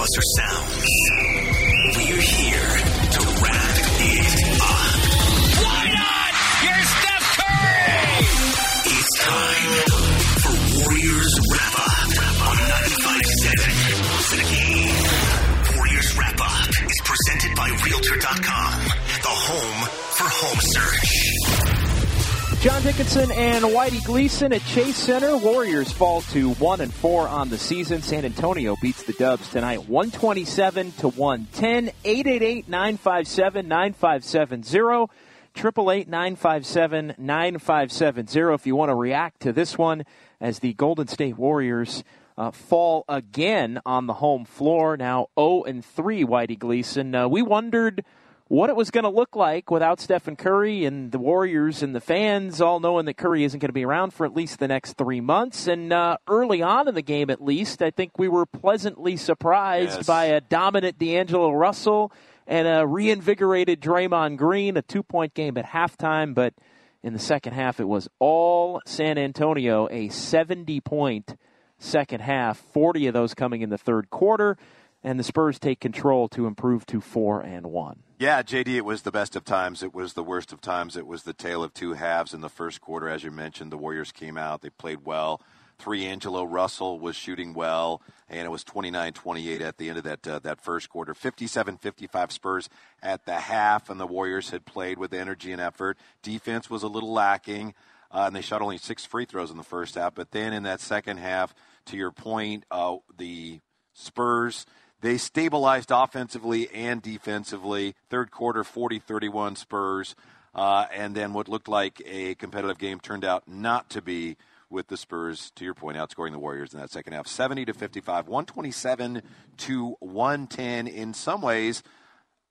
blockbuster sounds. We're here to wrap it up. Why not? You're Steph Curry! It's time for Warriors Wrap Up on 95.7 The Game. Warriors Wrap Up is presented by Realtor.com, the home for home search. John Dickinson and Whitey Gleason at Chase Center. Warriors fall to one and four on the season. San Antonio beats the Dubs tonight, one twenty-seven to one ten. Eight eight eight nine five seven nine five seven zero. Triple eight nine five seven nine five seven zero. If you want to react to this one, as the Golden State Warriors uh, fall again on the home floor, now zero and three. Whitey Gleason. Uh, we wondered what it was going to look like without Stephen Curry and the Warriors and the fans all knowing that Curry isn't going to be around for at least the next three months. And uh, early on in the game, at least, I think we were pleasantly surprised Yes. by a dominant D'Angelo Russell and a reinvigorated Draymond Green, a two point game at halftime. But in the second half, it was all San Antonio, a 70 point second half, 40 of those coming in the third quarter. And the Spurs take control to improve to four and one. Yeah, JD, it was the best of times. It was the worst of times. It was the tale of two halves in the first quarter. As you mentioned, the Warriors came out, they played well. D'Angelo Russell was shooting well, and it was 29 28 at the end of that, uh, that first quarter. 57 55 Spurs at the half, and the Warriors had played with energy and effort. Defense was a little lacking, uh, and they shot only six free throws in the first half. But then in that second half, to your point, uh, the Spurs. They stabilized offensively and defensively. Third quarter, 40 31 Spurs. Uh, and then what looked like a competitive game turned out not to be with the Spurs, to your point, outscoring the Warriors in that second half. 70 to 55, 127 to 110. In some ways,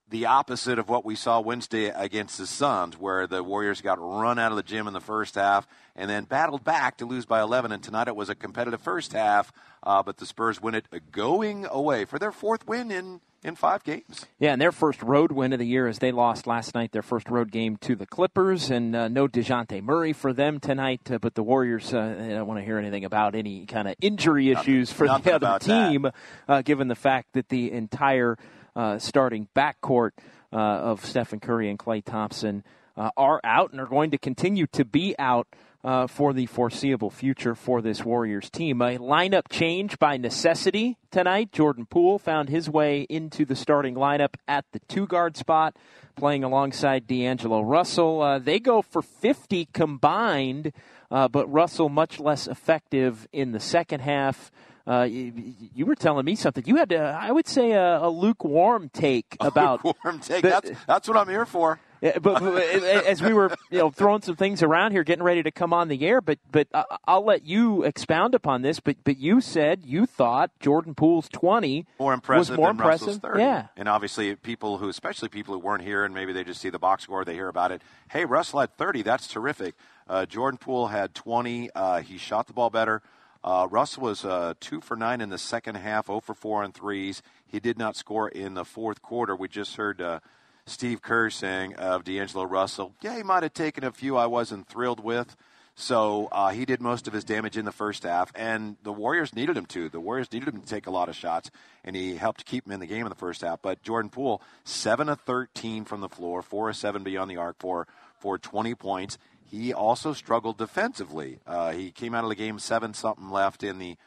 the opposite of what we saw Wednesday against the Suns, where the Warriors got run out of the gym in the first half and then battled back to lose by 11. And tonight it was a competitive first half, uh, but the Spurs win it going away for their fourth win in, in five games. Yeah, and their first road win of the year as they lost last night, their first road game to the Clippers, and uh, no Dejounte Murray for them tonight. Uh, but the Warriors, uh, they don't want to hear anything about any kind of injury issues for nothing the other team, uh, given the fact that the entire uh, starting backcourt uh, of Stephen Curry and Klay Thompson uh, are out and are going to continue to be out uh, for the foreseeable future for this Warriors team. A lineup change by necessity tonight. Jordan Poole found his way into the starting lineup at the two guard spot, playing alongside D'Angelo Russell. Uh, they go for 50 combined, uh, but Russell much less effective in the second half. Uh, you, you were telling me something. You had, a, I would say, a, a lukewarm take about Warm take. the- that's, that's what I'm here for. yeah, but, but as we were, you know, throwing some things around here, getting ready to come on the air, but but I'll let you expound upon this. But but you said you thought Jordan Poole's twenty more impressive was more than impressive. Russell's 30. Yeah, And obviously, people who, especially people who weren't here and maybe they just see the box score, they hear about it. Hey, Russell had 30. That's terrific. Uh, Jordan Poole had 20. Uh, he shot the ball better. Uh, Russell was uh, two for nine in the second half, 0 for four on threes. He did not score in the fourth quarter. We just heard uh, Steve Kerr saying of D'Angelo Russell, yeah, he might have taken a few I wasn't thrilled with. So uh, he did most of his damage in the first half, and the Warriors needed him to. The Warriors needed him to take a lot of shots, and he helped keep him in the game in the first half. But Jordan Poole, seven of thirteen from the floor, four of seven beyond the arc for for twenty points. He also struggled defensively. Uh, he came out of the game seven something left in the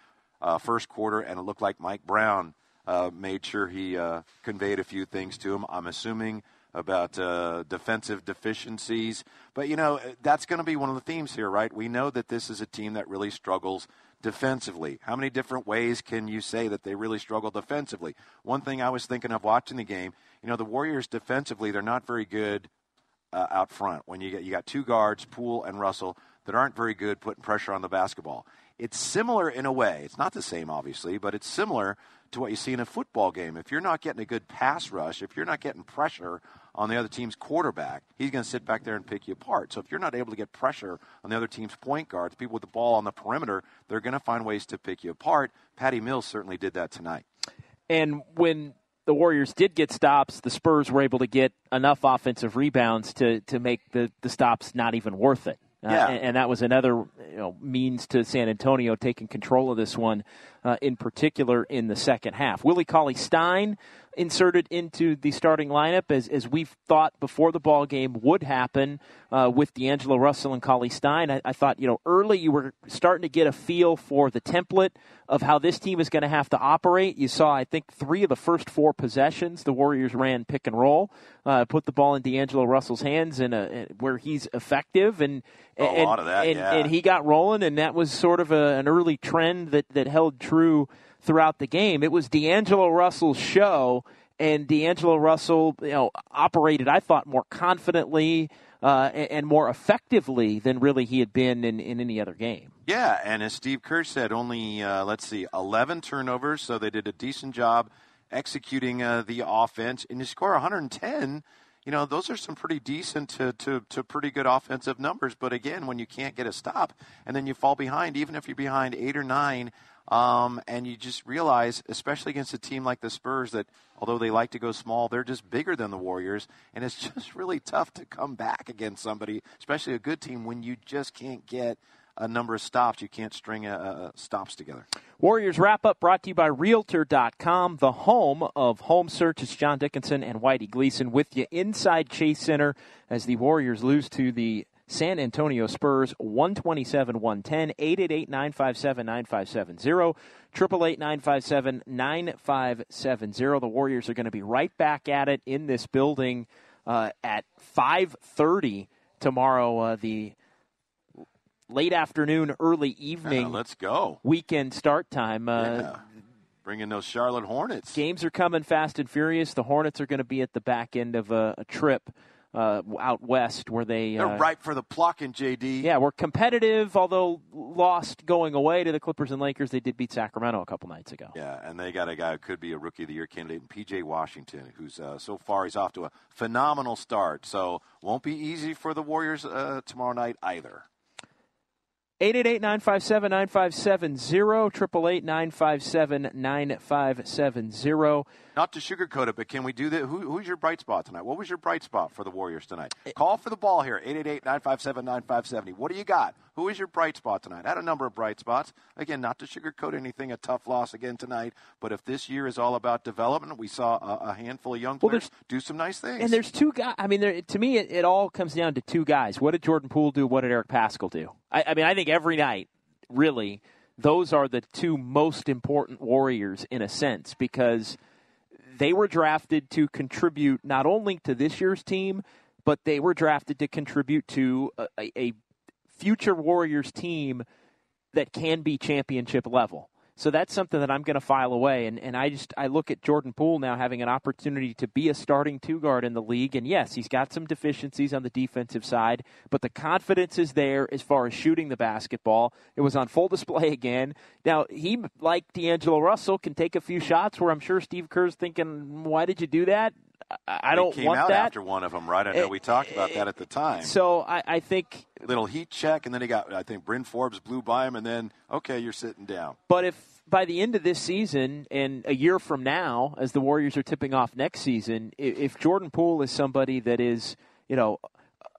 uh, first quarter, and it looked like Mike Brown uh, made sure he uh, conveyed a few things to him. I'm assuming about uh, defensive deficiencies. But, you know, that's going to be one of the themes here, right? We know that this is a team that really struggles defensively. How many different ways can you say that they really struggle defensively? One thing I was thinking of watching the game, you know, the Warriors defensively, they're not very good uh, out front. When you get you got two guards, Poole and Russell, that aren't very good putting pressure on the basketball. It's similar in a way. It's not the same, obviously, but it's similar to what you see in a football game. If you're not getting a good pass rush, if you're not getting pressure on the other team's quarterback, he's going to sit back there and pick you apart. So if you're not able to get pressure on the other team's point guards, people with the ball on the perimeter, they're going to find ways to pick you apart. Patty Mills certainly did that tonight. and when the Warriors did get stops, the Spurs were able to get enough offensive rebounds to to make the the stops not even worth it. Uh, Yeah. and, and that was another you know, means to San Antonio taking control of this one, uh, in particular in the second half. Willie Cauley Stein inserted into the starting lineup as, as we thought before the ball game would happen uh, with D'Angelo Russell and Cauley Stein. I, I thought, you know, early you were starting to get a feel for the template of how this team is going to have to operate. You saw, I think, three of the first four possessions the Warriors ran pick and roll, uh, put the ball in D'Angelo Russell's hands and uh, where he's effective and A and, lot of that, and, yeah. and he got rolling, and that was sort of a, an early trend that, that held true throughout the game. It was D'Angelo Russell's show, and D'Angelo Russell, you know, operated, I thought, more confidently uh, and, and more effectively than really he had been in, in any other game. Yeah, and as Steve Kerr said, only uh, let's see, 11 turnovers, so they did a decent job executing uh, the offense. And you score 110, you know, those are some pretty decent to, to, to pretty good offensive numbers. But again, when you can't get a stop and then you fall behind, even if you're behind eight or nine, um, and you just realize, especially against a team like the Spurs, that although they like to go small, they're just bigger than the Warriors, and it's just really tough to come back against somebody, especially a good team, when you just can't get a number of stops. You can't string uh, uh, stops together. Warriors wrap up brought to you by Realtor.com, the home of home search. John Dickinson and Whitey Gleason with you inside Chase Center as the Warriors lose to the San Antonio Spurs 127 110 888 957 9570 888 957 9570. The Warriors are going to be right back at it in this building uh, at 5:30 tomorrow. Uh, the late afternoon, early evening Yeah, let's go. weekend start time. Uh, Yeah. Bring in those Charlotte Hornets. Games are coming fast and furious. The Hornets are going to be at the back end of a, a trip uh, out west where they. They're uh, ripe for the plucking, JD. Yeah, we're competitive, although lost going away to the Clippers and Lakers. They did beat Sacramento a couple nights ago. Yeah, and they got a guy who could be a rookie of the year candidate, in PJ Washington, who's uh, so far he's off to a phenomenal start. So won't be easy for the Warriors uh, tomorrow night either. 888-957-9570, 888-957-9570. Not to sugarcoat it, but can we do that? Who, who's your bright spot tonight? What was your bright spot for the Warriors tonight? Call for the ball here, 888-957-9570. What do you got? Who is your bright spot tonight? I had a number of bright spots. Again, not to sugarcoat anything, a tough loss again tonight. But if this year is all about development, we saw a, a handful of young players there's- do some nice things. And there's two guys. I mean, there, to me, it, it all comes down to two guys. What did Jordan Poole do? What did Eric Paschall do? I, I mean, I think every night, really, those are the two most important Warriors in a sense because they were drafted to contribute not only to this year's team, but they were drafted to contribute to a, a future Warriors team that can be championship level. So that's something that I'm going to file away. And, and I just I look at Jordan Poole now having an opportunity to be a starting two guard in the league. And yes, he's got some deficiencies on the defensive side, but the confidence is there as far as shooting the basketball. It was on full display again. Now he, like D'Angelo Russell, can take a few shots where I'm sure Steve Kerr's thinking, "Why did you do that?" I, don't came want out that. after one of them, right? I know Eh, we talked about that at the time. So I, I think Little heat check, and then he got, I think, Bryn Forbes blew by him, and then, okay, you're sitting down. But if by the end of this season and a year from now, as the Warriors are tipping off next season, if Jordan Poole is somebody that is, you know,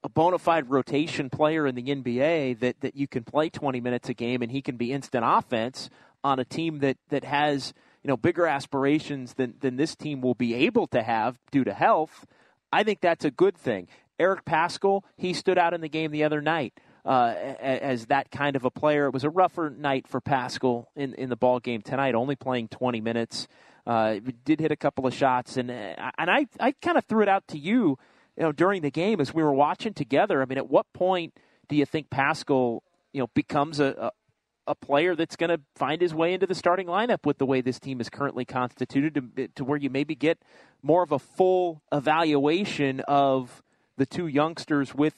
a bona fide rotation player in the NBA that, that you can play 20 minutes a game and he can be instant offense on a team that, that has, you know, bigger aspirations than, than this team will be able to have due to health, I think that's a good thing. Eric Paschall, he stood out in the game the other night uh, as that kind of a player. It was a rougher night for Paschall in, in the ball game tonight, only playing 20 minutes. Uh, did hit a couple of shots, and uh, and I I kind of threw it out to you, you know, during the game as we were watching together. I mean, at what point do you think Paschall, you know, becomes a, a player that's going to find his way into the starting lineup with the way this team is currently constituted to, to where you maybe get more of a full evaluation of the two youngsters with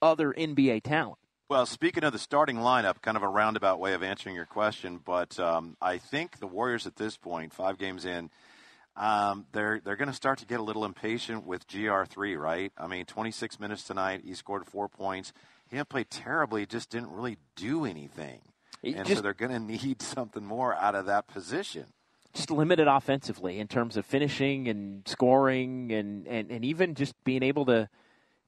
other NBA talent. Well, speaking of the starting lineup, kind of a roundabout way of answering your question, but um, I think the Warriors at this point, five games in, um, they're they're going to start to get a little impatient with GR3, right? I mean, 26 minutes tonight, he scored four points. He didn't play terribly, just didn't really do anything, And just- so they're going to need something more out of that position. Just limited offensively in terms of finishing and scoring and, and, and even just being able to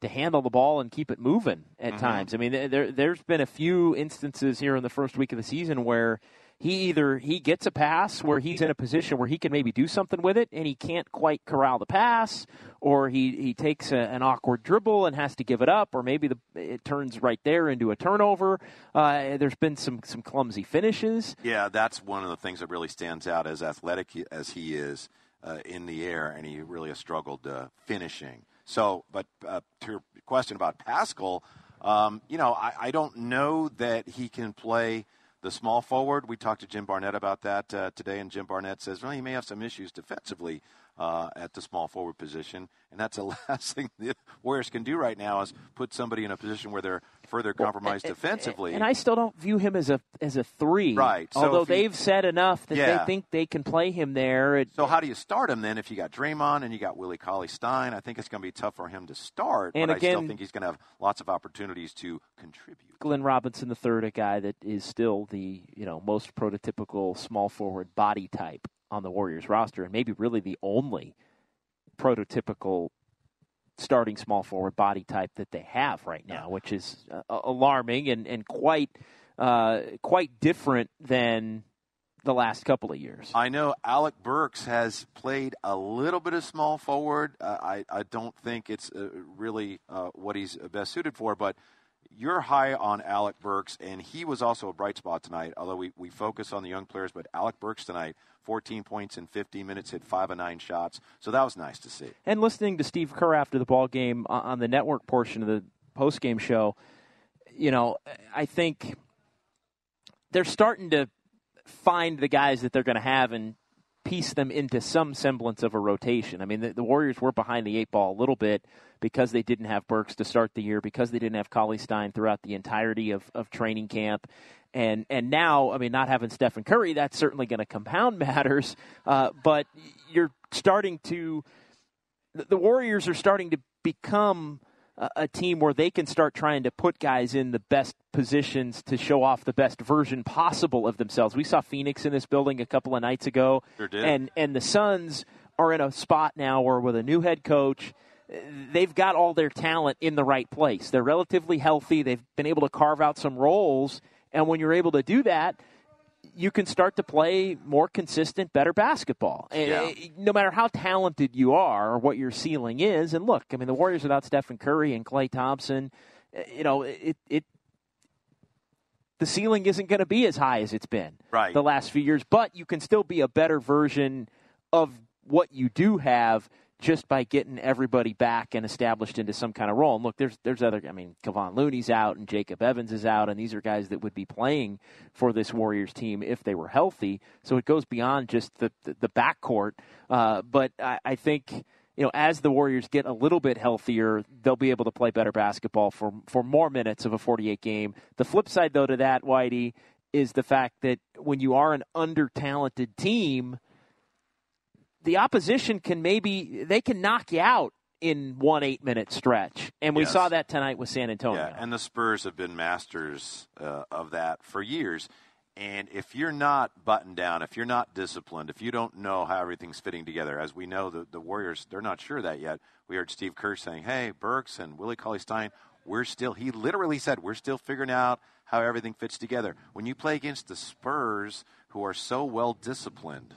to handle the ball and keep it moving at Mm-hmm. times. I mean, there there's been a few instances here in the first week of the season where he either he gets a pass where he's in a position where he can maybe do something with it and he can't quite corral the pass, or he he takes a, an awkward dribble and has to give it up, or maybe the it turns right there into a turnover. Uh, there's been some some clumsy finishes. Yeah, that's one of the things that really stands out as athletic as he is uh, in the air, and he really has struggled uh, finishing. So, but uh, to your question about Paschall, um, you know, I, I don't know that he can play the small forward. We talked to Jim Barnett about that uh, today, and Jim Barnett says, well, he may have some issues defensively uh, at the small forward position, and that's the last thing the Warriors can do right now is put somebody in a position where they're further compromised defensively. And I still don't view him as a as a three. Right. Although they've said enough that Yeah. they think they can play him there. It, So how do you start him then if you got Draymond and you got Willie Cauley Stein? I think it's going to be tough for him to start, And but I still again- think he's going to have lots of opportunities to contribute. Glenn Robinson the third, a guy that is still the you know most prototypical small forward body type on the Warriors roster, and maybe really the only prototypical starting small forward body type that they have right now, which is uh, alarming and and quite uh, quite different than the last couple of years. I know Alec Burks has played a little bit of small forward. Uh, I, I don't think it's uh, really uh, what he's best suited for, but you're high on Alec Burks, and he was also a bright spot tonight, although we, we focus on the young players. But Alec Burks tonight, 14 points in 15 minutes, hit five of nine shots. So that was nice to see. and listening to Steve Kerr after the ball game uh, on the network portion of the post game show, you know, I think they're starting to find the guys that they're going to have and piece them into some semblance of a rotation. I mean, the, the Warriors were behind the eight ball a little bit because they didn't have Burks to start the year, because they didn't have Cauley Stein throughout the entirety of, of training camp. And and now, I mean, not having Stephen Curry, that's certainly going to compound matters. Uh, but you're starting to the the Warriors are starting to become a, team where they can start trying to put guys in the best positions to show off the best version possible of themselves. We saw Phoenix in this building a couple of nights ago, Sure and and the Suns are in a spot now where with a new head coach. They've got all their talent in the right place. They're relatively healthy. They've been able to carve out some roles. And when you're able to do that, you can start to play more consistent, better basketball. Yeah. uh, no matter how talented you are or what your ceiling is, and look, I mean, the Warriors without Stephen Curry and Klay Thompson, uh, you know, it it the ceiling isn't going to be as high as it's been Right. the last few years, but you can still be a better version of what you do have just by getting everybody back and established into some kind of role. And look, there's there's other. I mean, Kevon Looney's out and Jacob Evans is out, and these are guys that would be playing for this Warriors team if they were healthy. So it goes beyond just the the, the backcourt. Uh, but I, I think. You know, as the Warriors get a little bit healthier, they'll be able to play better basketball for for more minutes of a 48 game. The flip side, though, to that, Whitey, is the fact that when you are an under talented team, the opposition can maybe they can knock you out in one eight minute stretch, and we Yes. saw that tonight with San Antonio. Yeah, and the Spurs have been masters uh, of that for years. And if you're not buttoned down, if you're not disciplined, if you don't know how everything's fitting together, as we know, the, the Warriors, they're not sure of that yet. We heard Steve Kerr saying, hey, Burks and Willie Cauley Stein, we're still, he literally said, we're still figuring out how everything fits together. When you play against the Spurs, who are so well disciplined,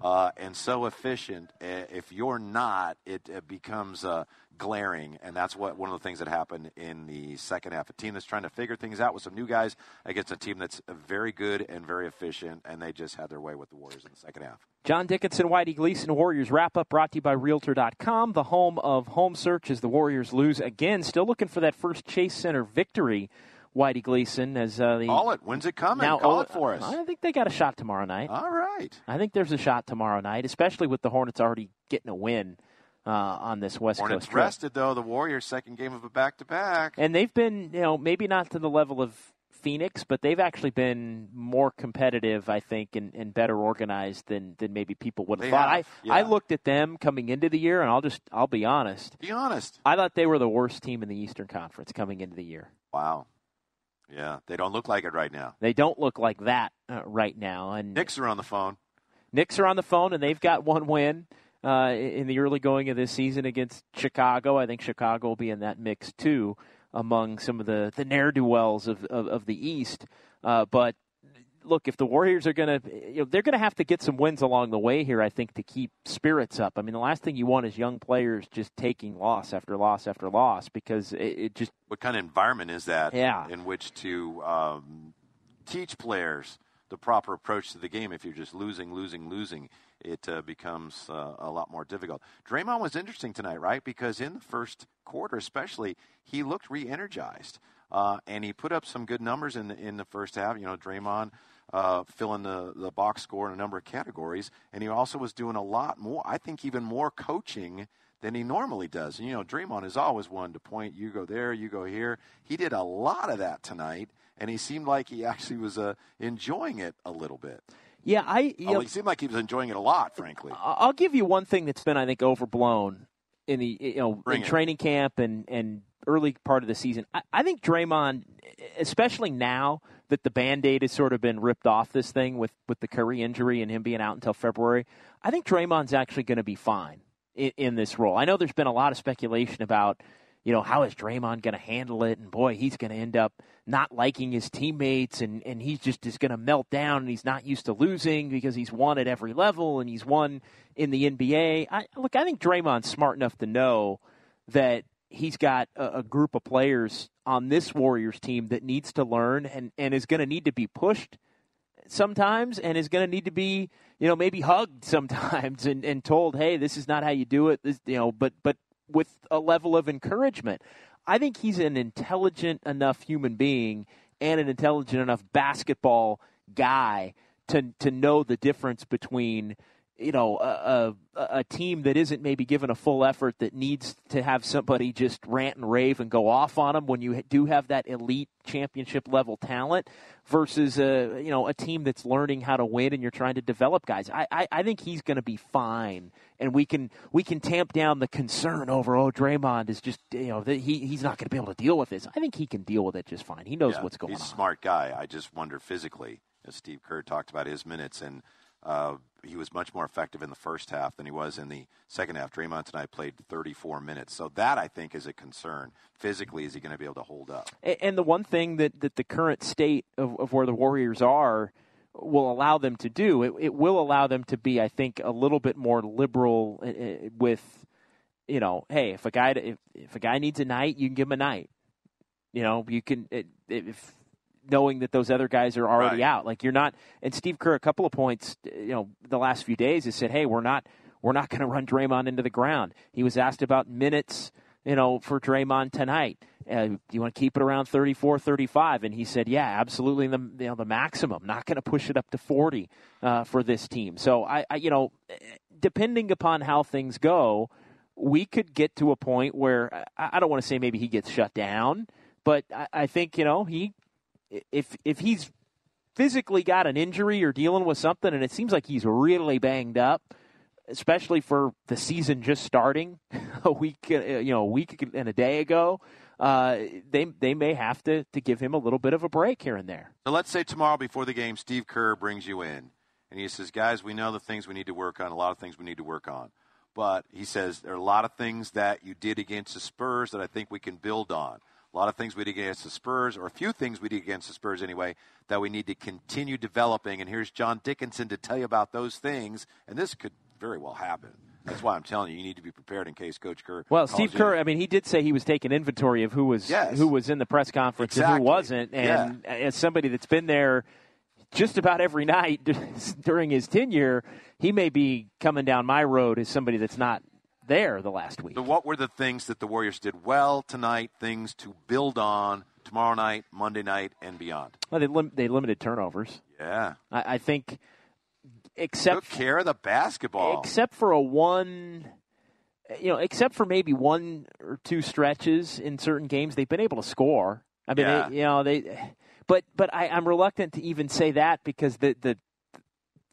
uh, and so efficient. uh, If you're not, it, it becomes uh, glaring, and that's what one of the things that happened in the second half. A team that's trying to figure things out with some new guys against a team that's very good and very efficient, and they just had their way with the Warriors in the second half. John Dickinson, Whitey Gleason, Warriors wrap up brought to you by Realtor.com, the home of home search as the Warriors lose again. Still looking for that first Chase Center victory, Whitey Gleason, as uh, the Call it. When's it coming? now Call oh, it for us. I think they got a shot tomorrow night. All right. I think there's a shot tomorrow night, especially with the Hornets already getting a win uh, on this West Hornets Coast trip. rested, though. The Warriors' second game of a back to back. And they've been, you know, maybe not to the level of Phoenix, but they've actually been more competitive, I think, and, and better organized than, than maybe people would have They thought. have, I, I looked at them coming into the year, and I'll just I'll be honest. Be honest. I thought they were the worst team in the Eastern Conference coming into the year. Wow. Yeah, they don't look like it right now. They don't look like that uh, right now. And Knicks are on the phone. Knicks are on the phone, and they've got one win. uh, in the early going of this season against Chicago. I think Chicago will be in that mix too among some of the, the ne'er do wells of, of, of, the East. Uh, but look, if the Warriors are going to, you know, they're going to have to get some wins along the way here, I think, to keep spirits up. I mean, the last thing you want is young players just taking loss after loss after loss because it, it just. What kind of environment is that? Yeah. In which to um, teach players the proper approach to the game if you're just losing, losing, losing it uh, becomes uh, a lot more difficult. Draymond was interesting tonight, right? Because in the first quarter, especially, he looked re-energized, uh, and he put up some good numbers in the, in the first half. You know, Draymond uh, filling the the box score in a number of categories, and he also was doing a lot more. I think even more coaching than he normally does. And you know, Draymond is always one to point. You go there, you go here. He did a lot of that tonight, and he seemed like he actually was uh, enjoying it a little bit. Yeah, I. You know, he seemed like he was enjoying it a lot, frankly. I'll give you one thing that's been, I think, overblown in the you know Bring in it. training camp and and early part of the season. I, I think Draymond, especially now that the band aid has sort of been ripped off this thing with with the Curry injury and him being out until February. I think Draymond's actually going to be fine in, in this role. I know there's been a lot of speculation about you know, how is Draymond going to handle it? And boy, he's going to end up not liking his teammates and, and he's just is going to melt down and he's not used to losing because he's won at every level and he's won in the NBA. I, look, I think Draymond's smart enough to know that he's got a, a group of players on this Warriors team that needs to learn and, and is going to need to be pushed sometimes and is going to need to be, you know, maybe hugged sometimes and, and told, hey, this is not how you do it. This, you know, but, but with a level of encouragement. I think he's an intelligent enough human being and an intelligent enough basketball guy to to know the difference between you know a, a, a team that isn't maybe given a full effort that needs to have somebody just rant and rave and go off on them when you do have that elite championship level talent versus a you know a team that's learning how to win and you're trying to develop guys. I I, I think he's going to be fine, and we can we can tamp down the concern over oh Draymond is just you know that he he's not going to be able to deal with this. I think he can deal with it just fine. He knows Yeah, what's going he's on. He's a smart guy. I just wonder physically, as Steve Kerr talked about his minutes, and uh, he was much more effective in the first half than he was in the second half. Draymond tonight played 34 minutes, so that I think is a concern. Physically, is he going to be able to hold up? And the one thing that, that the current state of, of where the Warriors are will allow them to do, it, it will allow them to be, I think, a little bit more liberal uh, uh, with, you know, hey, if a guy if, if a guy needs a night, you can give him a night. You know, you can if knowing that those other guys are already Right. out. Like you're not. And Steve Kerr, a couple of points, you know, the last few days has said, hey, we're not we're not going to run Draymond into the ground. He was asked about minutes, you know, for Draymond tonight. Uh, do you want to keep it around 34, 35? And he said, yeah, absolutely, the you know the maximum. Not going to push it up to 40 uh, for this team. So I, I, you know, depending upon how things go, we could get to a point where I, I don't want to say maybe he gets shut down, but I, I think you know he if if he's physically got an injury or dealing with something, and it seems like he's really banged up, especially for the season just starting a week, uh, you know, a week and a day ago. Uh, they they may have to to give him a little bit of a break here and there. So let's say tomorrow before the game, Steve Kerr brings you in and he says, guys, we know the things we need to work on, a lot of things we need to work on. But he says there are a lot of things that you did against the Spurs that I think we can build on. A lot of things we did against the Spurs, or a few things we did against the Spurs anyway, that we need to continue developing. And here's John Dickinson to tell you about those things. And this could very well happen. That's why I'm telling you, you need to be prepared in case Coach Kerr. Well, Steve you. Kerr, I mean, he did say he was taking inventory of who was Yes. who was in the press conference and Exactly. who wasn't. And as somebody that's been there just about every night during his tenure, he may be coming down my road as somebody that's not there the last week. So, what were the things that the Warriors did well tonight? Things to build on tomorrow night, Monday night, and beyond. Well, they, lim- they limited turnovers. Yeah, I, I think, except took care of the basketball. except for a one you know except for maybe one or two stretches in certain games they've been able to score i mean Yeah. they, you know they but but I, i'm reluctant to even say that because the the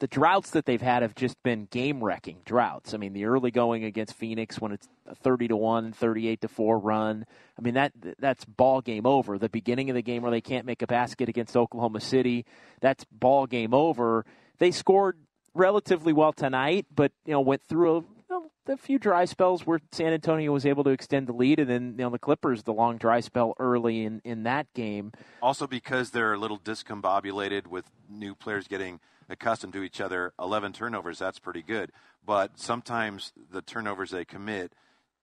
the droughts that they've had have just been game wrecking droughts. I mean, the early going against Phoenix when it's a 30 to 1, 38 to 4 run. I mean, that that's ball game over. The beginning of the game where they can't make a basket against Oklahoma City, that's ball game over. They scored relatively well tonight, but you know, went through a, a few dry spells where San Antonio was able to extend the lead, and then you know the Clippers the long dry spell early in in that game. Also, because they're a little discombobulated with new players getting accustomed to each other, 11 turnovers, that's pretty good. But sometimes the turnovers they commit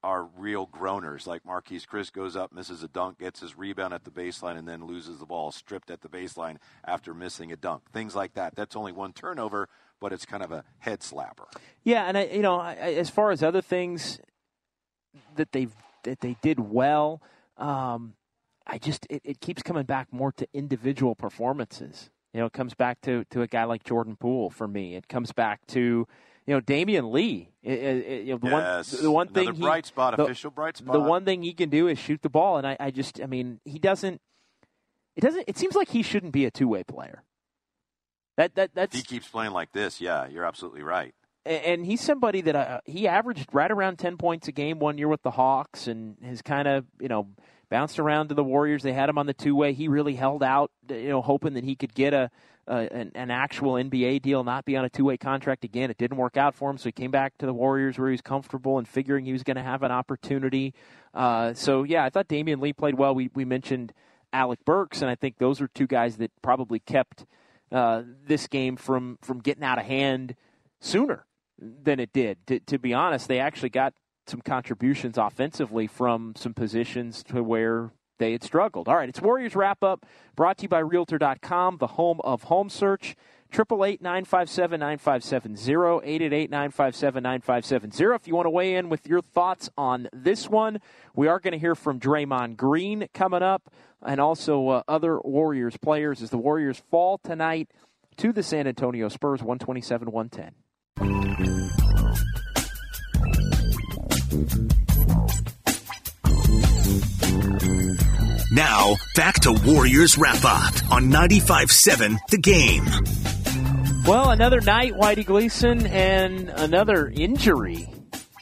are real groaners. Like Marquese Chriss goes up, misses a dunk, gets his rebound at the baseline, and then loses the ball stripped at the baseline after missing a dunk. Things like that. That's only one turnover, but it's kind of a head slapper. Yeah, and I, you know, I, as far as other things that they that they did well, um, I just it, it keeps coming back more to individual performances. You know, it comes back to to a guy like Jordan Poole for me. It comes back to you know Damion Lee. It, it, know, the yes. one the one Another thing bright he, spot, the, official bright spot. the one thing he can do is shoot the ball, and I, I just I mean he doesn't. It doesn't. It seems like he shouldn't be a two way player. That that that's If he keeps playing like this, yeah, you're absolutely right. and he's somebody that uh, he averaged right around 10 points a game one year with the Hawks and has kind of, you know, bounced around to the Warriors. They had him on the two way. He really held out, you know, hoping that he could get a, a an, an actual NBA deal, not be on a two way contract again. It didn't work out for him, so he came back to the Warriors where he was comfortable and figuring he was going to have an opportunity. Uh, so, yeah, I thought Damion Lee played well. We, we mentioned Alec Burks, and I think those are two guys that probably kept uh, this game from, from getting out of hand sooner than it did. To, to be honest, they actually got some contributions offensively from some positions to where they had struggled. All right, it's Warriors wrap up brought to you by Realtor.com, the home of home search. 888 957 9570, 888 957 9570. If you want to weigh in with your thoughts on this one, we are going to hear from Draymond Green coming up and also uh, other Warriors players as the Warriors fall tonight to the San Antonio Spurs 127 110. Now, back to Warriors Wrap Up on 95.7 The Game. Well, another night, Whitey Gleason, and another injury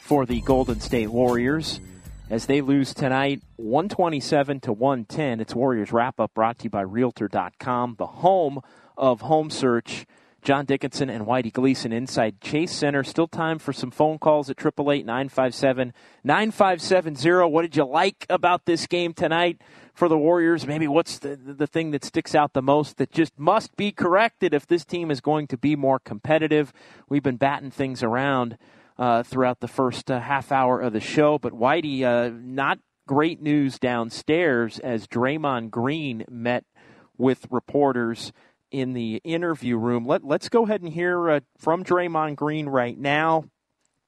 for the Golden State Warriors as they lose tonight 127 to 110. It's Warriors Wrap Up brought to you by Realtor.com, the home of home search. John Dickinson and Whitey Gleason inside Chase Center. Still time for some phone calls at 888 957 9570. What did you like about this game tonight for the Warriors? Maybe what's the, the thing that sticks out the most that just must be corrected if this team is going to be more competitive? We've been batting things around uh, throughout the first uh, half hour of the show, but Whitey, uh, not great news downstairs as Draymond Green met with reporters in the interview room. Let, let's go ahead and hear uh, from Draymond Green right now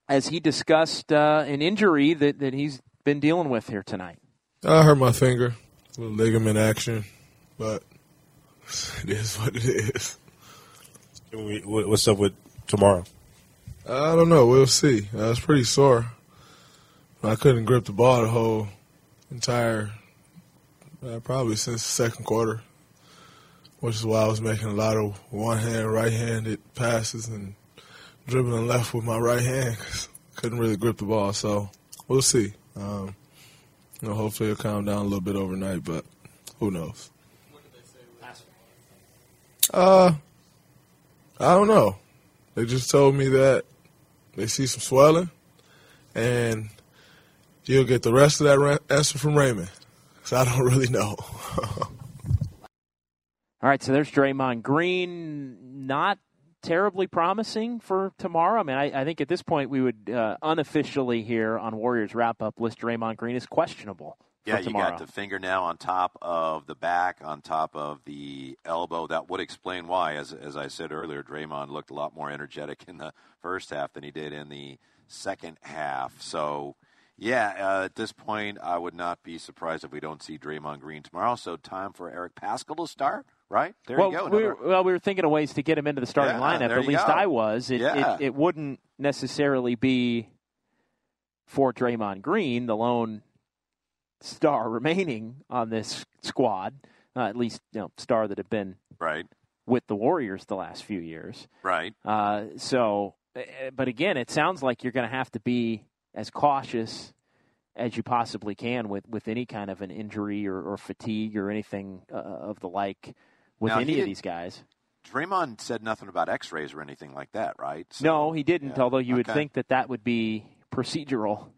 as he discussed uh, an injury that, that he's been dealing with here tonight. I hurt my finger, a little ligament action, but it is what it is. What's up with tomorrow? I don't know. We'll see. I was pretty sore. I couldn't grip the ball the whole entire, uh, probably since the second quarter which is why I was making a lot of one hand, right handed passes and dribbling left with my right hand because couldn't really grip the ball. So we'll see. Um, you know, hopefully it'll calm down a little bit overnight, but who knows? What did they say with last hand? Uh, I don't know. They just told me that they see some swelling, and you'll get the rest of that answer from Raymond. So I don't really know. All right, so there's Draymond Green. Not terribly promising for tomorrow. I mean, I, I think at this point we would uh, unofficially here on Warriors wrap up list Draymond Green is questionable. Yeah, you got the fingernail on top of the back, on top of the elbow. That would explain why, as as I said earlier, Draymond looked a lot more energetic in the first half than he did in the second half. So, yeah, uh, at this point, I would not be surprised if we don't see Draymond Green tomorrow. So, time for Eric Paschall to start. Right there, well, you go. We were, well, we were thinking of ways to get him into the starting Yeah, lineup. At least go. I was. It, Yeah. it, it wouldn't necessarily be for Draymond Green, the lone star remaining on this squad. Uh, at least, you know, star that had been right, with the Warriors the last few years. right. Uh, so, uh, but again, it sounds like you're going to have to be as cautious as you possibly can with, with any kind of an injury or, or fatigue or anything uh, of the like with Now, any of these guys. Draymond said nothing about X-rays or anything like that, right? So, no, he didn't. yeah, Although you would think that that would be procedural.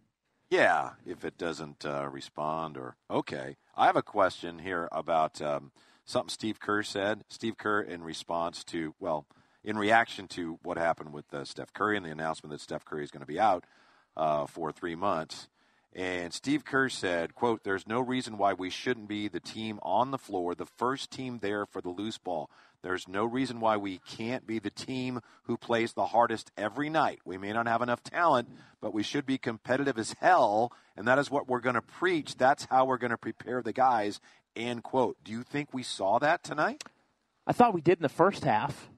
Yeah, if it doesn't uh, respond or okay. I have a question here about um, something Steve Kerr said. Steve Kerr, in response to well, in reaction to what happened with uh, Steph Curry and the announcement that Steph Curry is going to be out uh, for three months. And Steve Kerr said, quote, there's no reason why we shouldn't be the team on the floor, the first team there for the loose ball. There's no reason why we can't be the team who plays the hardest every night. We may not have enough talent, but we should be competitive as hell, and that is what we're going to preach. That's how we're going to prepare the guys. End quote. Do you think we saw that tonight? I thought we did in the first half.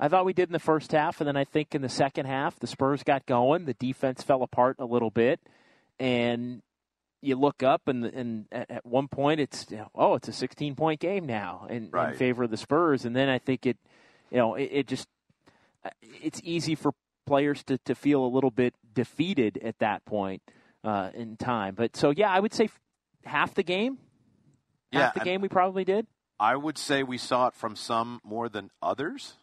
I thought we did in the first half, and then I think in the second half, the Spurs got going. The defense fell apart a little bit, and you look up, and and at one point, it's you know, oh, it's a 16 point game now in, Right. in favor of the Spurs, and then I think it, you know, it, it just it's easy for players to to feel a little bit defeated at that point uh, in time. But so yeah, I would say half the game, Yeah, half the game we probably did. I would say we saw it from some more than others.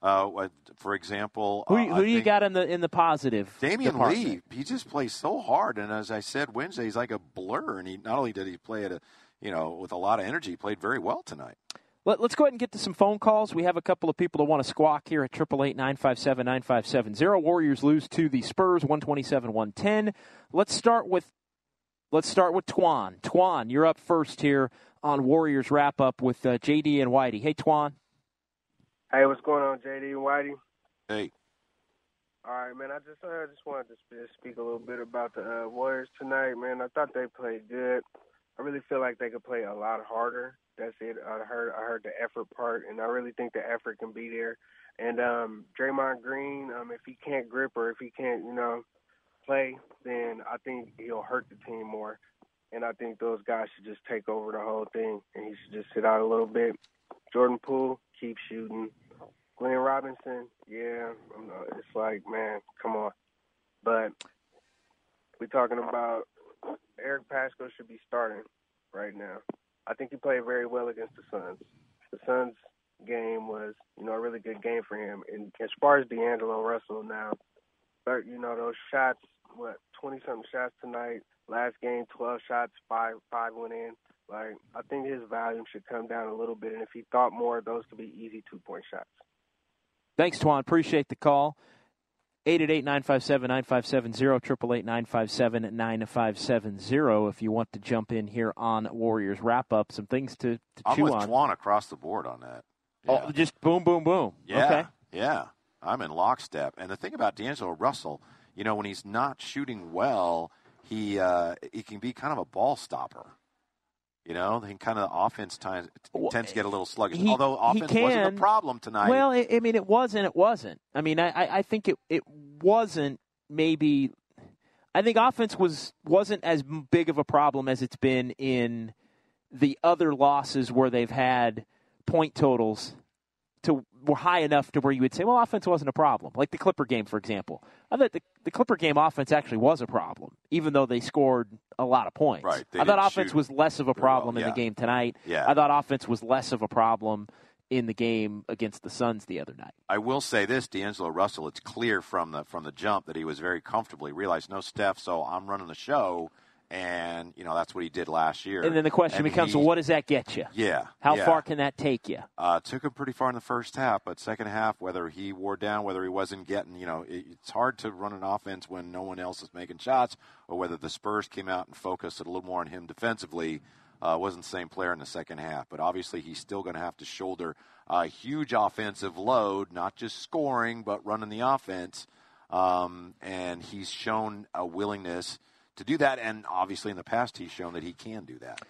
Uh, for example, Who, uh, who do you got in the in the positive? Damion department? Lee, he just plays so hard, and as I said Wednesday, he's like a blur. And he not only did he play at a, you know, with a lot of energy, he played very well tonight. Let, us go ahead and get to some phone calls. We have a couple of people that want to squawk here at 888-957-9570. Warriors lose to the Spurs 127-110. Let's start with let's start with Twan. Twan, you're up first here on Warriors wrap up with uh, JD and Whitey. Hey Twan. Hey, what's going on, JD and Whitey? Hey, All right, man. I just I just wanted to speak a little bit about the uh, Warriors tonight, man. I thought they played good. I really feel like they could play a lot harder. That's it. I heard I heard the effort part, and I really think the effort can be there. And um, Draymond Green, um, if he can't grip or if he can't, you know, play, then I think he'll hurt the team more. And I think those guys should just take over the whole thing, and he should just sit out a little bit. Jordan Poole, keep shooting. Glenn Robinson, yeah, it's like, man, come on. But we're talking about Eric Paschall should be starting right now. I think he played very well against the Suns. The Suns game was, you know, a really good game for him. And as far as D'Angelo Russell now, but you know, those shots, what, twenty something shots tonight. Last game, twelve shots, five five went in. Like I think his volume should come down a little bit, and if he thought more, those could be easy two point shots. Thanks, Twan. Appreciate the call. 888-957-9570, 888-957-9570 if you want to jump in here on Warriors wrap up. Some things to, to I'm chew with on. Twan across the board on that. Oh, just boom, boom, boom. Yeah, Okay. yeah, I'm in lockstep. And the thing about D'Angelo Russell, you know, when he's not shooting well, he uh, he can be kind of a ball stopper. You know, kind of the offense times, tends to get a little sluggish. he- Although offense wasn't a problem tonight. Well, I, I mean, it wasn't. it wasn't. I mean, I, I think it, it wasn't maybe. I think offense was wasn't as big of a problem as it's been in the other losses where they've had point totals to were high enough to where you would say, well, offense wasn't a problem. Like the Clipper game, for example. I thought the, the Clipper game offense actually was a problem, even though they scored a lot of points. Right, I thought offense shoot was less of a very well, problem in the game tonight. Yeah. I thought offense was less of a problem in the game against the Suns the other night. I will say this, D'Angelo Russell. It's clear from the from the jump that he was very comfortable. He realized no Steph, so I'm running the show, and you know that's what he did last year. And then the question And becomes, he- well, what does that get you? Yeah. How yeah. far can that take you? Uh, took him pretty far in the first half, but second half, whether he wore down, whether he wasn't getting, you know, it, it's hard to run an offense when no one else is making shots, or whether the Spurs came out and focused a little more on him defensively. Uh, wasn't the same player in the second half, but obviously he's still going to have to shoulder a huge offensive load, not just scoring, but running the offense. Um, and he's shown a willingness to do that, and obviously in the past he's shown that he can do that.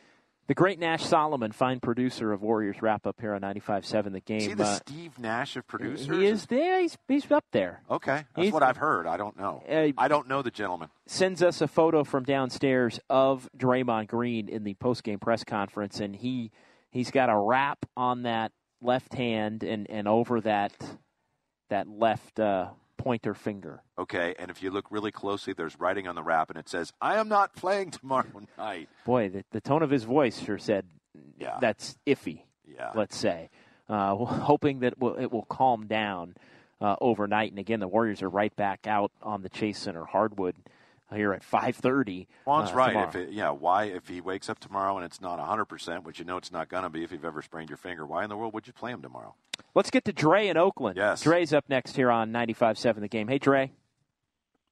The great Nash Solomon, fine producer of Warriors wrap up here on 95.7 The Game. Is he the uh, Steve Nash of producers? he is there. He's, he's up there. Okay, that's He's- what I've heard. I don't know. Uh, I don't know the gentleman. sends us a photo from downstairs of Draymond Green in the postgame press conference, and he he's got a wrap on that left hand and, and over that that left uh, pointer finger. Okay, and if you look really closely, there's writing on the wrap, and it says, "I am not playing tomorrow night." Boy, the, the tone of his voice sure said Yeah. that's iffy. Yeah. let's say. Uh, hoping that it will, it will calm down uh, overnight. And again, the Warriors are right back out on the Chase Center hardwood here at 5:30. Juan's uh, right. tomorrow. If it, yeah, why if he wakes up tomorrow and it's not 100%, which you know it's not going to be if you've ever sprained your finger, why in the world would you play him tomorrow? Let's get to Dre in Oakland. Yes. Dre's up next here on 95.7 The Game. Hey, Dre.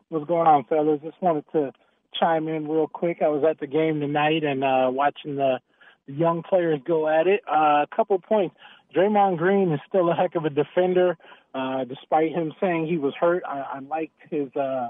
What's going on, fellas? Just wanted to chime in real quick. I was at the game tonight and uh, watching the, the young players go at it. Uh, a couple points. Draymond Green is still a heck of a defender, uh, despite him saying he was hurt. I, I liked his uh,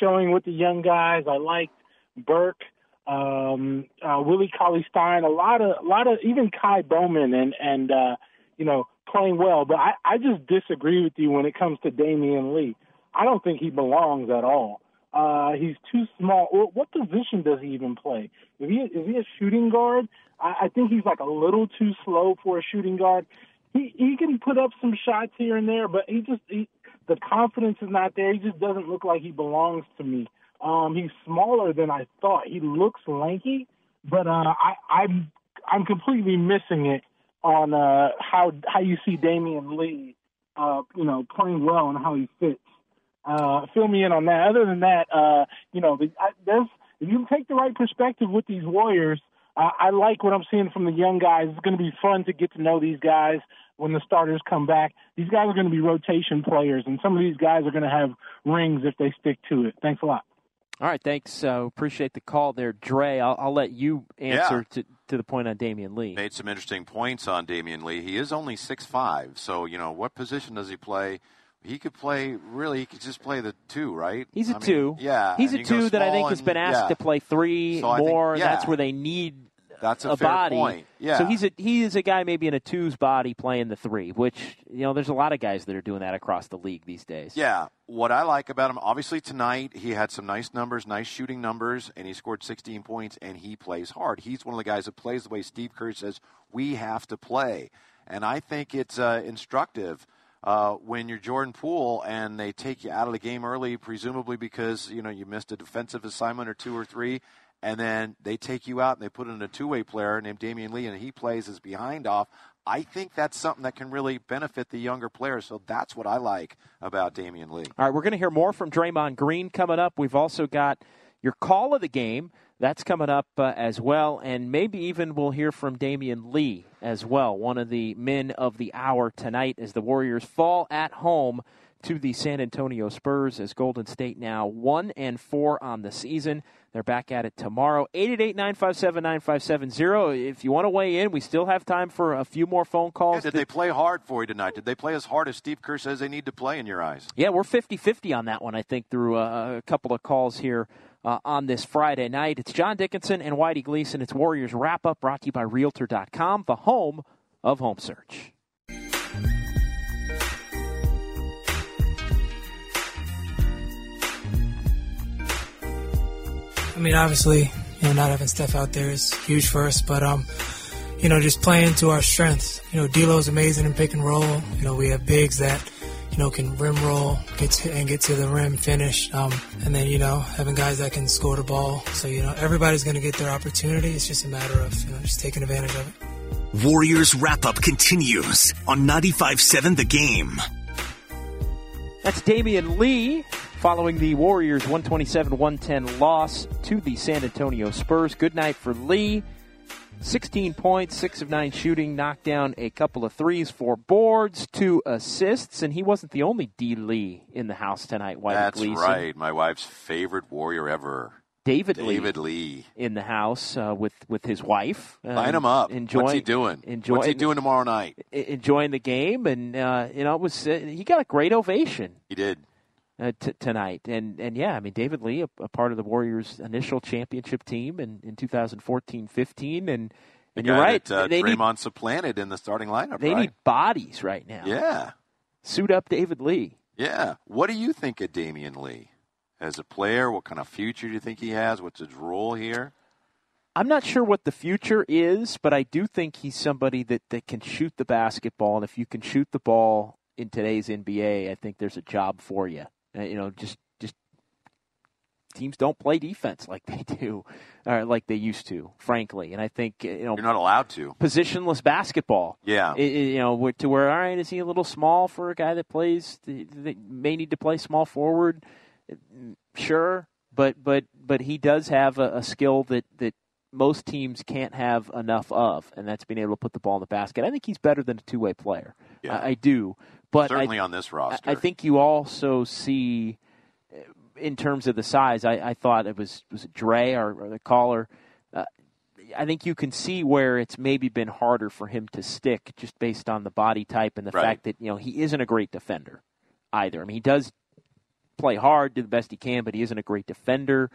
showing with the young guys. I liked Burke, um, uh, Willie Cauley Stein, a lot of, a lot of, even Ky Bowman and and uh, you know playing well. But I, I just disagree with you when it comes to Damion Lee. I don't think he belongs at all. Uh, he's too small. What, position does he even play? Is he is he a shooting guard? I, I think he's like a little too slow for a shooting guard. He he can put up some shots here and there, but he just he, the confidence is not there. He just doesn't look like he belongs to me. Um, he's smaller than I thought. He looks lanky, but uh, I, I'm I'm completely missing it on uh, how how you see Damion Lee, uh, you know, playing well and how he fits. Uh, fill me in on that. Other than that, uh, you know, the, I, there's if you take the right perspective with these Warriors, uh, I like what I'm seeing from the young guys. It's going to be fun to get to know these guys when the starters come back. These guys are going to be rotation players, and some of these guys are going to have rings if they stick to it. Thanks a lot. All right, thanks. Uh, appreciate the call there, Dre. I'll, I'll let you answer Yeah. to, to the point on Damion Lee. Made some interesting points on Damion Lee. He is only six five, so you know what position does he play? He could play really. He could just play the two, right? He's a I mean, two. yeah, He's a two that I think has and- been asked yeah. to play three So I think- more. yeah. That's where they need That's a, fair body. point. Yeah. So he's a he is a guy maybe in a two's body playing the three, which you know there's a lot of guys that are doing that across the league these days. Yeah, what I like about him, obviously tonight he had some nice numbers, nice shooting numbers, and he scored 16 points. And he plays hard. He's one of the guys that plays the way Steve Kerr says we have to play, and I think it's uh, instructive. Uh, when you're Jordan Poole and they take you out of the game early, presumably because you know you missed a defensive assignment or two or three, and then they take you out and they put in a two-way player named Damion Lee and he plays his behind off. I think that's something that can really benefit the younger players. So that's what I like about Damion Lee. All right, we're going to hear more from Draymond Green coming up. We've also got your call of the game. That's coming up uh, as well. And maybe even we'll hear from Damion Lee as well, one of the men of the hour tonight as the Warriors fall at home to the San Antonio Spurs as Golden State now 1 and 4 on the season. They're back at it tomorrow. 888-957-9570. If you want to weigh in, we still have time for a few more phone Yeah, calls. did they play hard for you tonight? Did they play as hard as Steve Kerr says they need to play in your eyes? Yeah, we're 50 50 on that one, I think, through uh, a couple of calls here uh, on this Friday night. It's John Dickinson and Whitey Gleason. It's Warriors Wrap Up brought to you by Realtor.com, the home of home search. I mean, obviously, you know, not having Steph out there is huge for us, but um, you know, just playing to our strengths. You know, D'Lo's amazing in pick and roll. You know, we have bigs that you know can rim roll, get to, and get to the rim, finish, um, and then you know having guys that can score the ball. So you know, everybody's going to get their opportunity. It's just a matter of you know just taking advantage of it. Warriors wrap up continues on 95.7 The Game. That's Damion Lee following the Warriors 127 110 loss to the San Antonio Spurs. Good night for Lee. 16 points, 6 of 9 shooting, knocked down a couple of threes, four boards, two assists, and he wasn't the only D. Lee in the house tonight, Whitey That's Gleason. right. My wife's favorite Warrior ever, David, Lee David Lee. in the house uh, with with his wife. Uh, Line him up. Enjoying, What's he doing? Enjoying, What's he doing tomorrow night? Enjoying the game, and uh, you know, it was uh, he got a great ovation He did. Uh, t- tonight. And and yeah, I mean David Lee, a, a part of the Warriors' initial championship team in, in 2014-15, and and you're right. That, uh, they need Draymond supplanted in the starting lineup. they right? need bodies right now. Yeah. Suit up David Lee. Yeah. What do you think of Damion Lee as a player? What kind of future do you think he has? What's his role here? I'm not sure what the future is, but I do think he's somebody that, that can shoot the basketball. And if you can shoot the ball in today's NBA, I think there's a job for you. Uh, you know, just just teams don't play defense like they do, or like they used to, frankly. And I think you know You're not allowed to. positionless basketball. Yeah. I- I- you know, to where all right, is he a little small for a guy that plays that may need to play small forward? Sure, but but but he does have a, a skill that that most teams can't have enough of, and that's being able to put the ball in the basket. I think he's better than a two way player. Yeah. I, I do, but I- Certainly on this roster. I, I think you also see, uh, in terms of the size, I, I thought it was was it Dre or, or the caller. Uh, I think you can see where it's maybe been harder for him to stick just based on the body type and the Right. fact that you know he isn't a great defender either. I mean, he does play hard, do the best he can, but he isn't a great defender.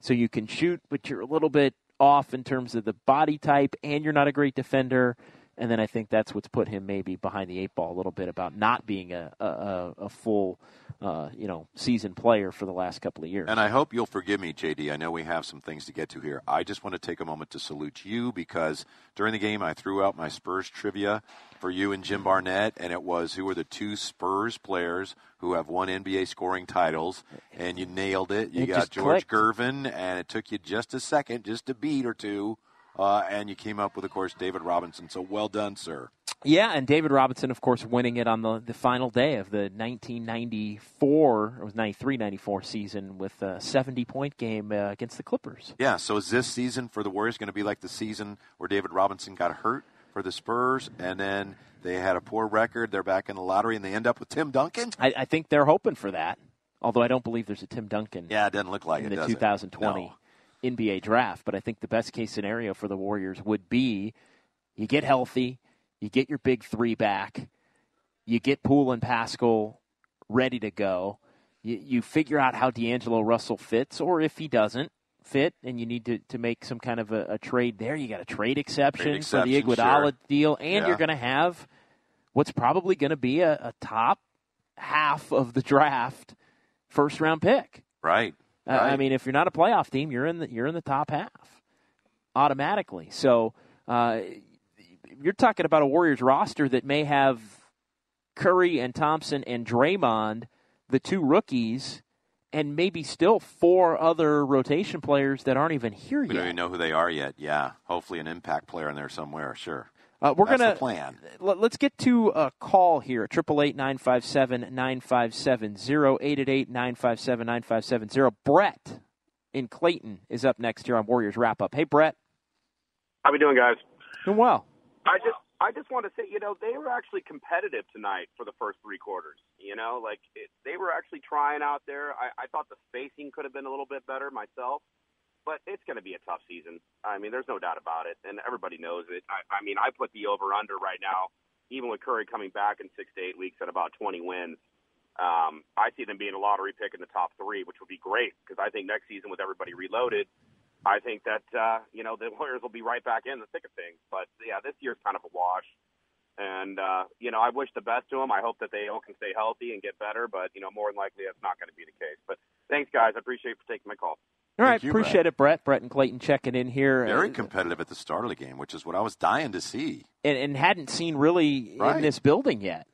So you can shoot, but you're a little bit off in terms of the body type, and you're not a great defender. And then I think that's what's put him maybe behind the eight ball a little bit about not being a a, a- full, uh, you know, seasoned player for the last couple of years. And I hope you'll forgive me, JD. I know we have some things to get to here. I just want to take a moment to salute you because during the game I threw out my Spurs trivia for you and Jim Barnett, and it was who are the two Spurs players who have won NBA scoring titles, and you nailed it. You It got George clicked. Gervin, and it took you just a second, just a beat or two, uh, and you came up with, of course, David Robinson. So well done, sir. Yeah, and David Robinson, of course, winning it on the, the final day of the 1994, it was 93 94 season with a 70 point game uh, against the Clippers. Yeah, so is this season for the Warriors going to be like the season where David Robinson got hurt for the Spurs and then they had a poor record, they're back in the lottery and they end up with Tim Duncan? I, I think they're hoping for that, although I don't believe there's a Tim Duncan Yeah, it doesn't look like in it, the does it? 2020 No. NBA draft. But I think the best case scenario for the Warriors would be you get healthy, you get your big three back, you get Poole and Paschall ready to go, you, you figure out how D'Angelo Russell fits, or if he doesn't fit and you need to, to make some kind of a, a trade there, you got a trade exception, Trade for the exception, Iguodala sure. deal, and Yeah. you're going to have what's probably going to be a, a top half of the draft first round pick. Right. Uh, I mean, if you're not a playoff team, you're in the you're in the top half automatically. So uh, you're talking about a Warriors roster that may have Curry and Thompson and Draymond, the two rookies, and maybe still four other rotation players that aren't even here yet. We don't even know who they are yet. Yeah, hopefully an impact player in there somewhere. Sure. Uh, we're That's gonna the plan. let- let's get to a call here. Triple eight nine five seven nine five seven zero eight eight eight nine five seven nine five seven zero. Brett in Clayton is up next here on Warriors Wrap Up. Hey, Brett. How we doing, guys? Doing well. I just I just want to say, you know, they were actually competitive tonight for the first three quarters. You know, like it, they were actually trying out there. I, I thought the spacing could have been a little bit better myself, but it's going to be a tough season. I mean, there's no doubt about it, and everybody knows it. I, I mean, I put the over under right now, even with Curry coming back in six to eight weeks at about 20 wins. Um, I see them being a lottery pick in the top three, which would be great because I think next season with everybody reloaded, I think that uh, you know the Warriors will be right back in the thick of things. But yeah, this year's kind of a wash. And uh, you know, I wish the best to them. I hope that they all can stay healthy and get better. But you know, more than likely, that's not going to be the case. But thanks, guys. I appreciate you for taking my call. All right, you, appreciate it, Brett. Brett and Clayton checking in here, Very competitive at the start of the game, which is what I was dying to see. and, and hadn't seen really Right. in this building yet,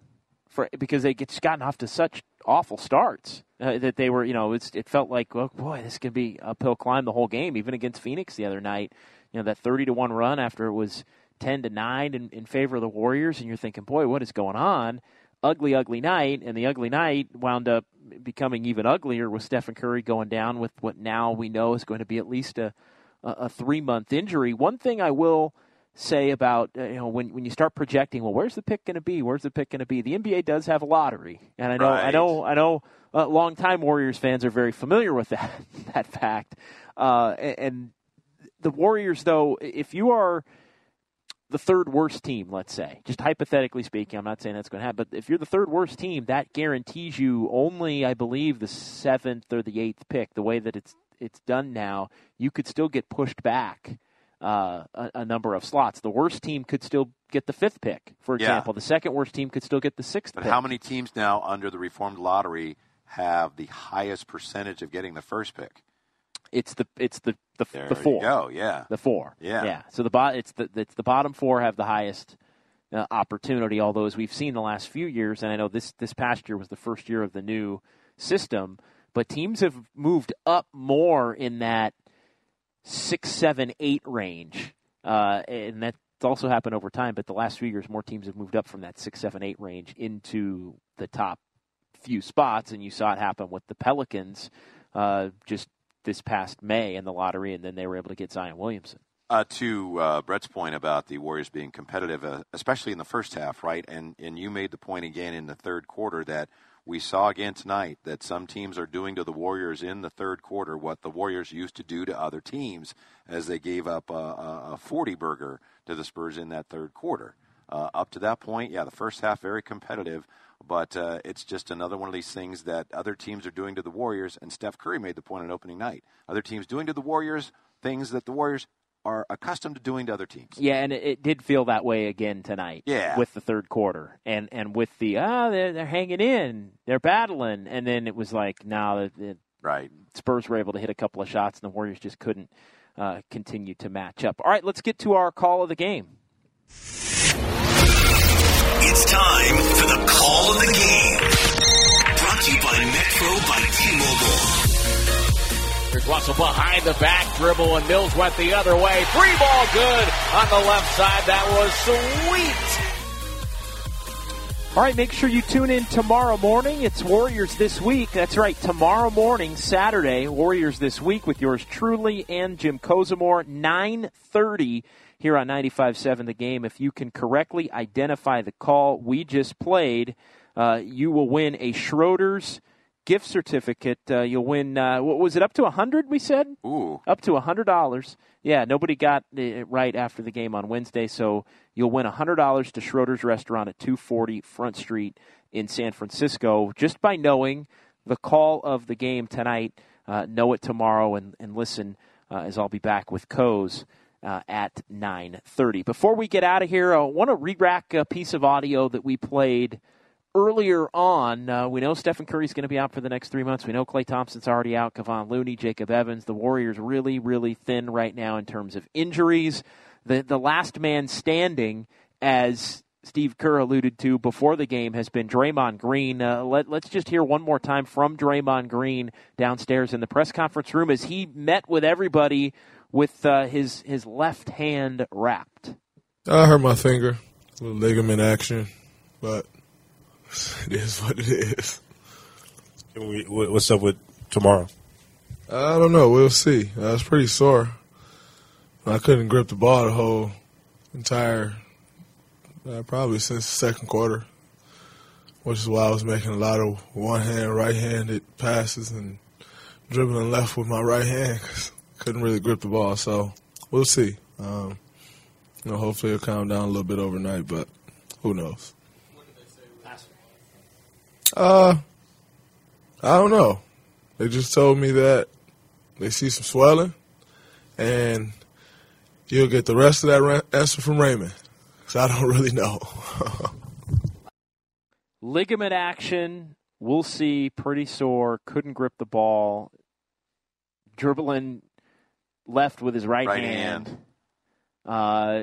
for because they get gotten off to such awful starts uh, that they were, you know, it's, it felt like, oh boy, this could be uphill climb the whole game, even against Phoenix the other night. You know, that thirty to one run after it was ten to nine in, in favor of the Warriors, and you're thinking, boy, what is going on? Ugly, ugly night, and the ugly night wound up becoming even uglier with Stephen Curry going down with what now we know is going to be at least a a, three month injury. One thing I will say about uh, you know when when you start projecting, well, where's the pick going to be? Where's the pick going to be? The NBA does have a lottery, and I know I know I know uh, longtime Warriors fans are very familiar with that that fact. Uh, and the Warriors, though, if you are the third worst team, let's say, just hypothetically speaking, I'm not saying that's going to happen, but if you're the third worst team, that guarantees you only, I believe, the seventh or the eighth pick. The way that it's it's done now, you could still get pushed back uh, a, a number of slots. The worst team could still get the fifth pick, for Yeah. example. The second worst team could still get the sixth But pick. how many teams now under the reformed lottery have the highest percentage of getting the first pick? It's the it's the the, There the you four. go, yeah. the four. Yeah. yeah. So the bot it's the it's the bottom four have the highest uh, opportunity. Although as we've seen the last few years, and I know this this past year was the first year of the new system, but teams have moved up more in that six, seven, eight range, uh, and that's also happened over time. But the last few years, more teams have moved up from that six, seven, eight range into the top few spots, and you saw it happen with the Pelicans uh, just this past May in the lottery, and then they were able to get Zion Williamson. Uh, to uh, Brett's point about the Warriors being competitive, uh, especially in the first half, right? And and you made the point again in the third quarter that we saw again tonight that some teams are doing to the Warriors in the third quarter what the Warriors used to do to other teams as they gave up a, a 40 burger to the Spurs in that third quarter. Uh, up to that point, yeah, the first half very competitive, but uh, it's just another one of these things that other teams are doing to the Warriors. And Steph Curry made the point on opening night: other teams doing to the Warriors things that the Warriors are accustomed to doing to other teams. Yeah, and it, it, did feel that way again tonight. Yeah. with the third quarter, and and with the ah, they're they're hanging in, they're battling, and then it was like now nah, the, right Spurs were able to hit a couple of shots, and the Warriors just couldn't uh, continue to match up. All right, let's get to our call of the game. It's time for the call of the game. Brought to you by Metro by T-Mobile. Here's Russell behind the back dribble, and Mills went the other way. Free ball good on the left side. That was sweet. All right, make sure you tune in tomorrow morning. It's Warriors this week. That's right, tomorrow morning, Saturday, Warriors this week with yours truly and Jim Kozimor, 930 here on 95.7 The Game. If you can correctly identify the call we just played, uh, you will win a Schroeder's gift certificate. Uh, you'll win. Uh, what was it? Up to a hundred? We said. Ooh. Up to a hundred dollars. Yeah. Nobody got it right after the game on Wednesday, so you'll win a hundred dollars to Schroeder's Restaurant at 240 Front Street in San Francisco just by knowing the call of the game tonight. Uh, know it tomorrow and, and listen uh, as I'll be back with Coes. Uh, at 9:30. Before we get out of here, I want to re-rack a piece of audio that we played earlier on, uh, we know Stephen Curry's going to be out for the next three months. We know Klay Thompson's already out. Kevon Looney, Jacob Evans. The Warriors really, really thin right now in terms of injuries. The the last man standing, as Steve Kerr alluded to before the game, has been Draymond Green. Uh, let, let's just hear one more time from Draymond Green downstairs in the press conference room as he met with everybody with uh, his his left hand wrapped. I hurt my finger, a little ligament action, but it is what it is. what's up with tomorrow? I don't know. We'll see. I was pretty sore. I couldn't grip the ball the whole entire, uh, probably since the second quarter, which is why I was making a lot of one hand, right handed passes and dribbling left with my right hand because couldn't really grip the ball. So we'll see. Um, you know, hopefully it'll calm down a little bit overnight, but who knows? Uh, I don't know. They just told me that they see some swelling, and you'll get the rest of that answer from Raymond. So I don't really know. Ligament action. We'll see. Pretty sore. Couldn't grip the ball. Dribbling left with his right, right hand. hand. Uh,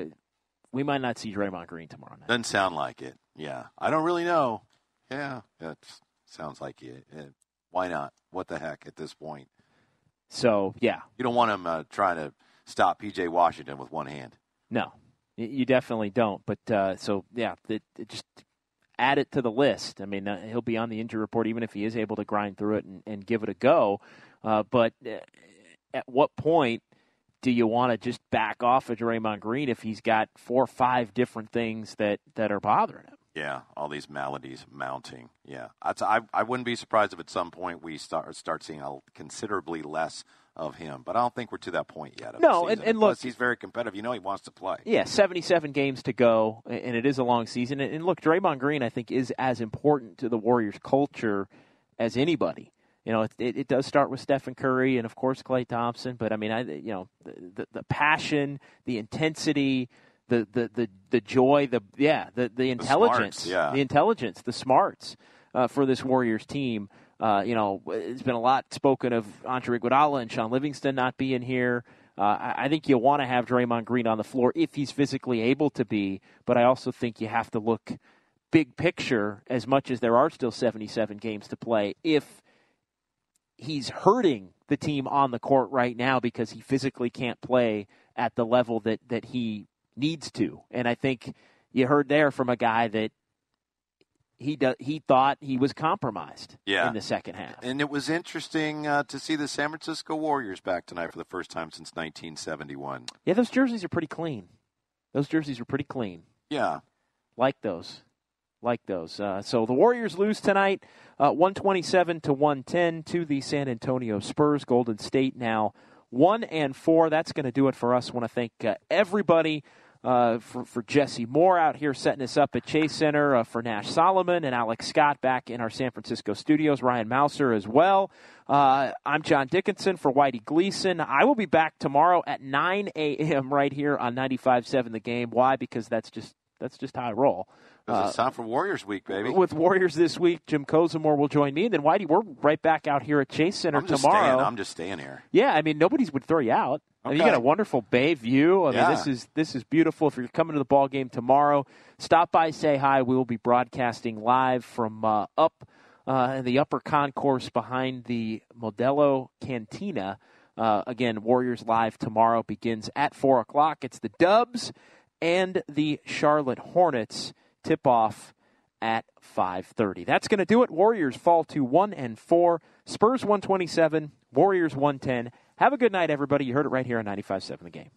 we might not see Draymond Green tomorrow night. Doesn't sound like it. Yeah, I don't really know. Yeah, that sounds like it. Why not? What the heck at this point? So yeah, you don't want him uh, trying to stop PJ Washington with one hand. No, you definitely don't. But uh, so yeah, it, it just add it to the list. I mean, uh, he'll be on the injury report even if he is able to grind through it and, and give it a go. Uh, but uh, at what point do you want to just back off of Draymond Green if he's got four or five different things that, that are bothering him? Yeah, all these maladies mounting. Yeah, I, I wouldn't be surprised if at some point we start start seeing a considerably less of him. But I don't think we're to that point yet. no, and, and look, Plus he's very competitive. You know, he wants to play. Yeah, seventy-seven games to go, and it is a long season. And look, Draymond Green, I think, is as important to the Warriors' culture as anybody. You know, it, it, it does start with Stephen Curry and of course Klay Thompson. But I mean, I you know, the, the, the passion, the intensity the the the, the joy, the yeah, the the intelligence, the, smarts, yeah. the intelligence, the smarts uh, for this Warriors team. Uh, you know, it's been a lot spoken of Andre Iguodala and Shaun Livingston not being here. Uh, I, I think you want to have Draymond Green on the floor if he's physically able to be, but I also think you have to look big picture as much as there are still 77 games to play. If he's hurting the team on the court right now because he physically can't play at the level that that he needs to. And I think you heard there from a guy that he do, he thought he was compromised Yeah. in the second half. And it was interesting uh, to see the San Francisco Warriors back tonight for the first time since 1971. Yeah, those jerseys are pretty clean. Those jerseys are pretty clean. Yeah. Like those. Like those. Uh, so the Warriors lose tonight, uh, 127 to 110 to the San Antonio Spurs. Golden State now 1 and 4. That's going to do it for us. want to thank uh, everybody. Uh, for, for Jesse Moore out here setting us up at Chase Center, uh, for Nash Solomon and Alex Scott back in our San Francisco studios, Ryan Mouser as well. Uh, I'm John Dickinson for Whitey Gleason. I will be back tomorrow at 9 a.m. right here on 95.7 The Game. Why? Because that's just that's just how I roll. It's time for Warriors Week, baby. Uh, With Warriors this week, Jim Kozimor will join me, and then Whitey, we're right back out here at Chase Center I'm tomorrow. Staying, I'm just staying here. Yeah, I mean nobody's would throw you out. I mean, you Okay. got a wonderful bay view. I Yeah. mean, this is this is beautiful. If you're coming to the ball game tomorrow, stop by, say hi. We will be broadcasting live from uh, up uh, in the upper concourse behind the Modelo Cantina. Uh, again, Warriors live tomorrow begins at four o'clock. It's the Dubs and the Charlotte Hornets tip off at 5:30. That's going to do it. Warriors fall to 1 and 4, Spurs 127, Warriors 110. Have a good night everybody. You heard it right here on 95.7 The Game.